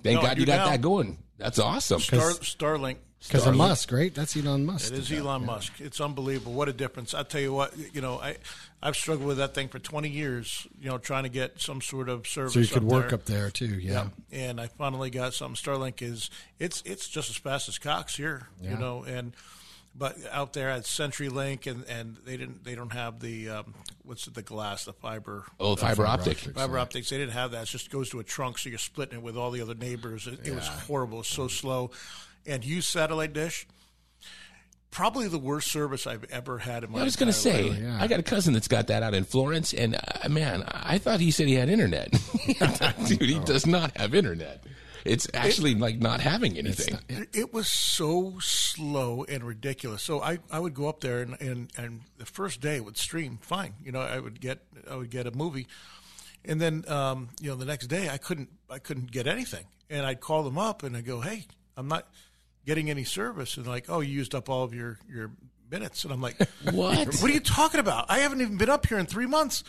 Thank No, God you you got now. that going. That's awesome. Star, Starlink. Because of Musk, right? That's Elon Musk. It is did that. Elon Musk. It's unbelievable. What a difference. I tell you what, you know, I, I've struggled with that thing for 20 years, you know, trying to get some sort of service. So you could up work there. up there too. Yeah. Yeah. And I finally got something. Starlink is, it's, it's just as fast as Cox here, you know, and, but out there at CenturyLink and, and they didn't, they don't have the, um, what's it, the glass, the fiber. Oh, fiber optic. Fiber optics, they didn't have that. It just goes to a trunk, so you're splitting it with all the other neighbors. It, it was horrible. It was so slow. And use satellite dish. Probably the worst service I've ever had in my. Life. I was going to say, life. yeah. I got a cousin that's got that out in Florence, and uh, man, I thought he said he had internet. [laughs] Dude, he does not have internet. It's actually like not having anything. It- It was so slow and ridiculous. So I, I would go up there and, and, and the first day would stream fine. You know, I would get I would get a movie, and then um, you know the next day I couldn't I couldn't get anything, and I'd call them up and I go, hey, I'm not getting any service, and like, oh, you used up all of your your minutes, and I'm like, [laughs] What? What are you talking about? I haven't even been up here in three months.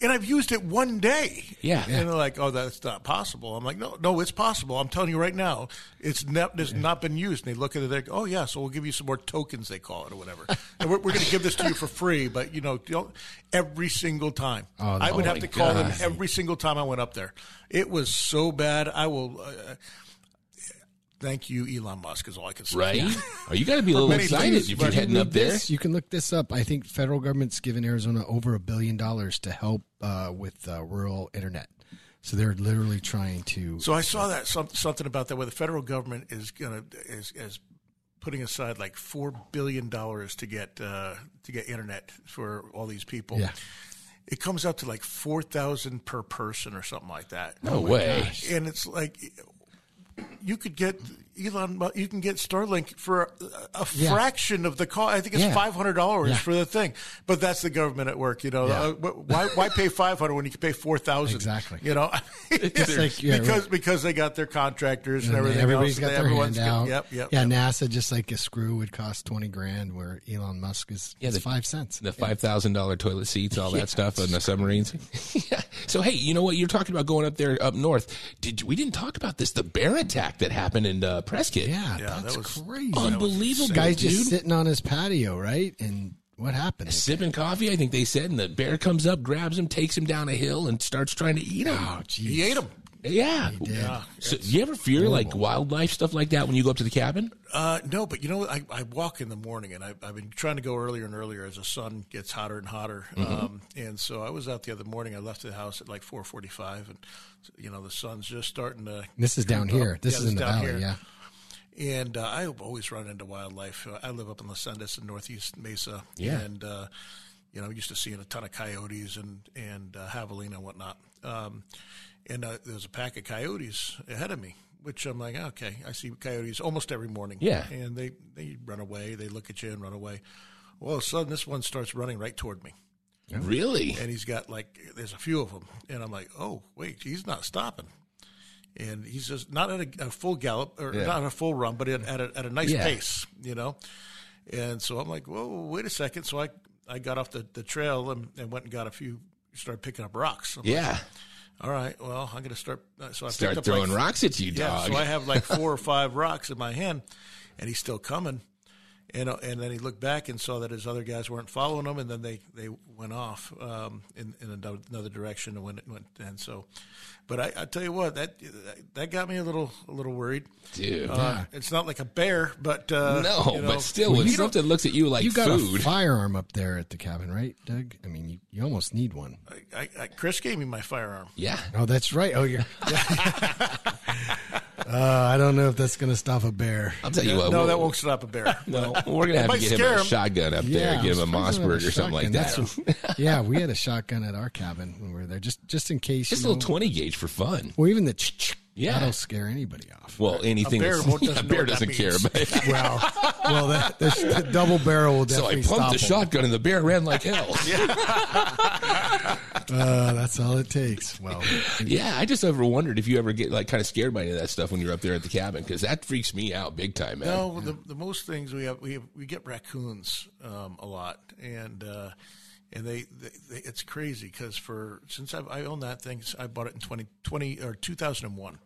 And I've used it one day. Yeah. And they're like, "Oh, that's not possible." I'm like, "No, no, it's possible. I'm telling you right now, it's ne- it's not been used." And they look at it, they go, "Oh, yeah, so we'll give you some more tokens, they call it, or whatever. [laughs] and we're, we're going to give this to you for free, but you know, don't, every single time, I would oh have to call them every single time I went up there. It was so bad. I will. Uh, thank you, Elon Musk, is all I can say. Right? Oh, you got to be a [laughs] little excited things, if you're heading up there. This, you can look this up. I think federal government's given Arizona over a billion dollars to help uh, with uh, rural internet. So they're literally trying to. So I saw that some, something about that where the federal government is gonna is, is putting aside like four billion dollars to get uh, to get internet for all these people. Yeah. It comes out to like four thousand per person or something like that. No way. And it's like you could get Elon. You can get Starlink for a, a Yeah. fraction of the cost. I think it's Yeah. five hundred dollars Yeah. for the thing. But that's the government at work. You know, Yeah. Uh, why why pay five hundred when you can pay four thousand? Exactly. You know, It's [laughs] like, yeah, because right. because they got their contractors and, And everything. everybody's else, got their hand got- out. Yep, yep. yeah, yep. NASA just like a screw would cost twenty grand, where Elon Musk is, Yeah, the- five cents. The five thousand dollar toilet seats, all that [laughs] stuff, and the submarines. [laughs] yeah. So hey, you know what? You're talking about going up there up north. Did we didn't talk about this? The bear attack that happened in uh, Prescott. yeah, Yeah, that's that was crazy. unbelievable, Guy's dude. just sitting on his patio, right? And what happened? Sipping coffee, I think they said, and the bear comes up, grabs him, takes him down a hill, and starts trying to eat him. Oh, geez. He ate him. yeah. Yeah. So, you ever fear like wildlife stuff like that when you go up to the cabin? Uh, no, but you know, I, I walk in the morning, and I, I've been trying to go earlier and earlier as the sun gets hotter and hotter. Mm-hmm. Um, and so I was out the other morning. I left the house at like four forty-five, and you know the sun's just starting to. This is down creep here. This Yeah, is in the down valley. here. Yeah. And uh, I've always run into wildlife. Uh, I live up in Las Sendas in Northeast Mesa. Yeah. And, uh, you know, used to seeing a ton of coyotes and, and uh, javelina and whatnot. Um, and uh, there was a pack of coyotes ahead of me, which I'm like, okay, I see coyotes almost every morning. Yeah. And they, they run away. They look at you and run away. Well, all of a sudden, this one starts running right toward me. Really? And he's got like, there's a few of them. And I'm like, oh, wait, he's not stopping. And he's just not at a, a full gallop or Yeah. not a full run, but at, at, a, at a nice Yeah. pace, you know? And so I'm like, whoa, wait a second. So I, I got off the, the trail and, and went and got a few, started picking up rocks. I'm like, Yeah. all right, well, I'm going to start. uh, So I Start throwing like, rocks at you, yeah, dog. so I have like four or five rocks in my hand, and he's still coming. And uh, and then he looked back and saw that his other guys weren't following him, and then they, they went off um, in in another direction and went went and so. But I, I tell you what, that that got me a little a little worried. Dude. Uh, It's not like a bear, but uh, no, you know, but still, when you something looks at you like you got food, a firearm up there at the cabin, right, Doug? I mean, you, you almost need one. I, I, Chris gave me my firearm. yeah. Oh, that's right. Oh, you're. [laughs] [laughs] uh, I don't know if that's going to stop a bear. I'll tell you what. no, we'll- that won't stop a bear. [laughs] No, we're gonna have to get him scare a him. shotgun up there, give him a Mossberg or something like that. What- [laughs] yeah, we had a shotgun at our cabin when we were there, just just in case. Just a you little twenty gauge for fun. Well, even the ch- ch- Yeah. that'll scare anybody off. Well, anything. bear that's- won't- [laughs] yeah, doesn't bear that doesn't care. means. But [laughs] well, [laughs] well, that, the, the double barrel will definitely. so I pumped stop the 'em. shotgun, and the bear ran like hell. Uh, that's all it takes. Well, Yeah, I just ever wondered if you ever get like kind of scared by any of that stuff when you're up there at the cabin because that freaks me out big time, man. No, the, the most things we have we have, we get raccoons um, a lot, and uh, and they, they, they it's crazy because for since I've, I own that thing, I bought it in 2020 or 2001,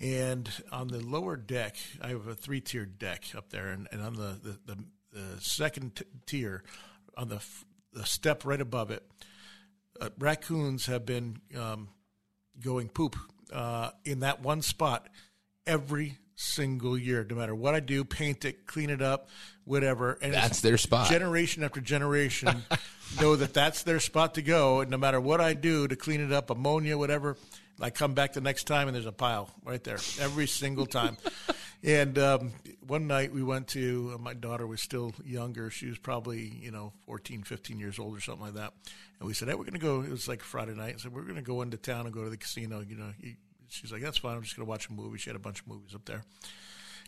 and on the lower deck, I have a three tiered deck up there, and, and on the the, the, the second t- tier, on the f- the step right above it, uh, raccoons have been um, going poop uh, in that one spot every single year, no matter what I do, paint it, clean it up, whatever. And That's their spot. Generation after generation [laughs] know that that's their spot to go. And no matter what I do to clean it up, ammonia, whatever, I come back the next time and there's a pile right there every single time. [laughs] and um, one night we went to, uh, my daughter was still younger. She was probably, you know, 14, 15 years old or something like that. And we said, hey, we're going to go, it was like Friday night. I said, we're going to go into town and go to the casino. You know, you, she's like, that's fine. I'm just going to watch a movie. She had a bunch of movies up there.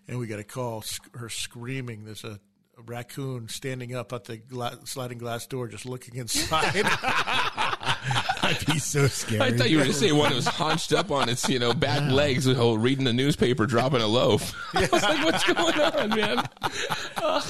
And we got a call, sc- her screaming. There's a, a raccoon standing up at the gla- sliding glass door, just looking inside. [laughs] I'd be so scared. I thought you were going to say one that was hunched up on its, you know, back legs, whole reading the newspaper, dropping a loaf. [laughs] I was like, "What's going on, man?" [laughs]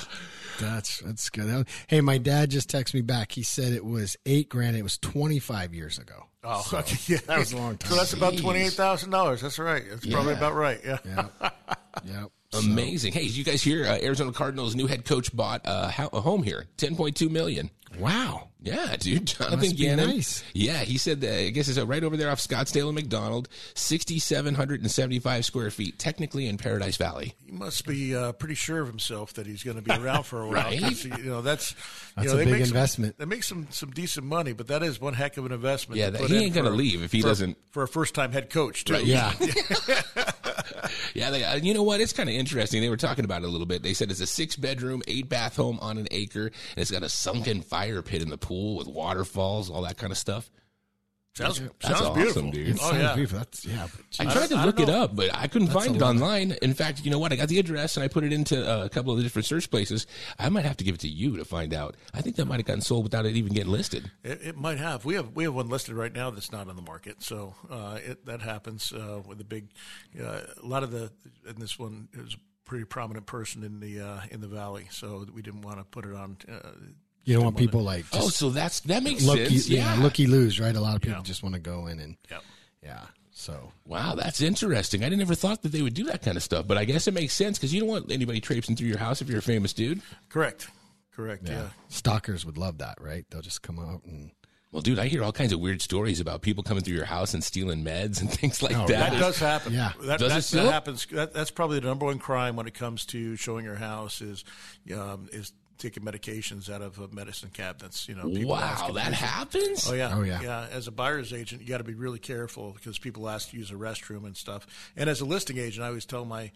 That's that's good. Hey, my dad just texted me back. He said it was eight grand. It was twenty five years ago. oh, okay. [laughs] Yeah. That was a long time. So that's about $28,000. That's right. That's probably about right. Yeah. Yeah, [laughs] yeah. Amazing. Hey, did you guys hear uh, Arizona Cardinals' new head coach bought uh, a home here, ten point two million. Wow. Yeah, dude, [laughs] Jonathan Must be Gannon. nice. Yeah, he said that. I guess it's right over there off Scottsdale and McDonald, sixty-seven hundred and seventy-five square feet, technically in Paradise Valley. He must be uh, pretty sure of himself that he's going to be around for a while. [laughs] Right? 'cause, You know, that's, That's you know, a they big make some- investment. they make some, some decent money, but that is one heck of an investment. Yeah, that- he ain't gonna leave if he for- doesn't- For a first time head coach, too. Right. Yeah. [laughs] [laughs] Yeah, they, uh, you know what? It's kind of interesting. They were talking about it a little bit. They said it's a six-bedroom, eight-bath home on an acre, and it's got a sunken fire pit in the pool with waterfalls, all that kind of stuff. Sounds, That's sounds awesome, beautiful. dude. It Oh, sounds yeah. beautiful. That's yeah. But I tried to I look it up, but I couldn't find it lot. online. In fact, you know what? I got the address and I put it into uh, a couple of the different search places. I might have to give it to you to find out. I think that might have gotten sold without it even getting listed. It, it might have. We have we have one listed right now that's not on the market. So uh, it, that happens uh, with the big. Uh, a lot of the and this one is a pretty prominent person in the uh, in the valley. So we didn't want to put it on. You don't want people like Oh, so that's that makes looky, sense. yeah, Yeah. looky lose, right? A lot of people Yeah. just want to go in and yeah. yeah. So Wow, that's interesting. I never thought that they would do that kind of stuff, but I guess it makes sense because you don't want anybody traipsing through your house if you're a famous dude. Correct. Correct. yeah. Yeah. stalkers would love that, right? They'll just come out and Well, dude, I hear all kinds of weird stories about people coming through your house and stealing meds and [laughs] things like Oh, that. That does happen. Yeah. that, Does it that, still? that happens. That, that's probably the number one crime when it comes to showing your house is um, is taking medications out of uh, medicine cabinets. You know, people Wow, asking that happens? Oh yeah, Oh, yeah. yeah. As a buyer's agent, you got to be really careful because people ask to use a restroom and stuff. And as a listing agent, I always tell my,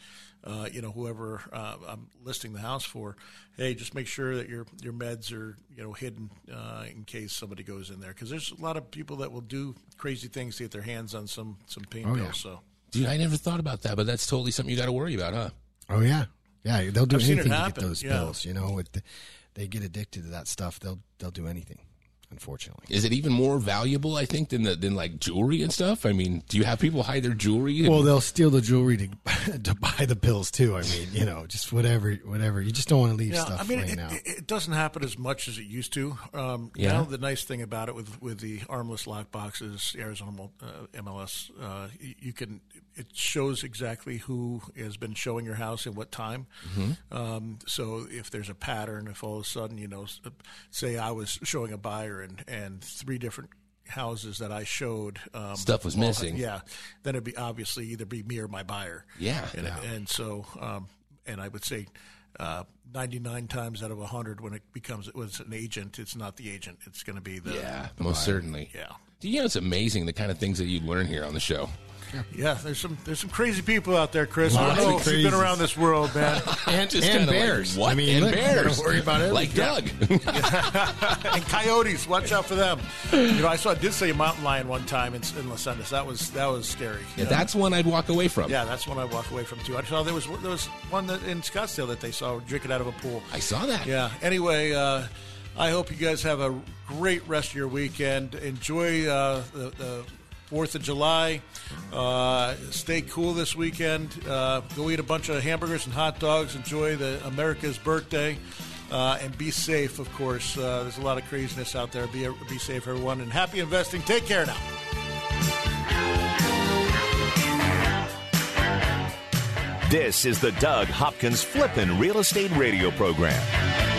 uh, you know, whoever uh, I'm listing the house for, hey, just make sure that your your meds are you know hidden uh, in case somebody goes in there because there's a lot of people that will do crazy things to get their hands on some some pain Oh, pills. yeah. So Dude, I never thought about that, but that's totally something you got to worry about, huh? oh yeah, yeah. They'll do I've anything to get those yeah. pills. You know, with they get addicted to that stuff. They'll they'll do anything. Unfortunately. Is it even more valuable? I think than the, than like jewelry and stuff. I mean, do you have people hide their jewelry? Well, they'll steal the jewelry to [laughs] to buy the pills too. I mean, you know, just whatever, whatever. You just don't want to leave Yeah, stuff I mean, laying it, out. it, it doesn't happen as much as it used to. Um, Yeah. Now, the nice thing about it with with the ARMLS lock boxes, Arizona uh, MLS, uh, you can it shows exactly who has been showing your house at what time. Mm-hmm. Um, so if there's a pattern, if all of a sudden you know, say I was showing a buyer and and three different houses that I showed um, Stuff was missing. Yeah, then it'd be obviously either be me or my buyer. Yeah. and, Yeah. and so um, and I would say uh, 99 times out of 100 when it becomes it was an agent it's not the agent it's going to be the yeah, most certainly. yeah You know, it's amazing the kind of things that you learn here on the show. Yeah there's some there's some crazy people out there Chris I don't know if you've been around this world [laughs] man and Just and kinda like, bears. what? I mean, and look, bears. gotta worry about it. Like Doug. [laughs] [laughs] and coyotes watch out for them you know I saw I did see a mountain lion one time in, in Los Angeles that was that was scary yeah, that's one I'd walk away from. yeah that's one I walk away from too I saw there was there was one that in Scottsdale that they saw drinking out of a pool I saw that. Yeah. Anyway, uh, I hope you guys have a great rest of your weekend. Enjoy uh, the, the Fourth of July. Uh, stay cool this weekend. Uh, go eat a bunch of hamburgers and hot dogs. Enjoy the America's birthday. Uh, and be safe, of course. Uh, there's a lot of craziness out there. Be be safe, everyone, and happy investing. Take care now. This is the Doug Hopkins Flippin' Real Estate Radio Program.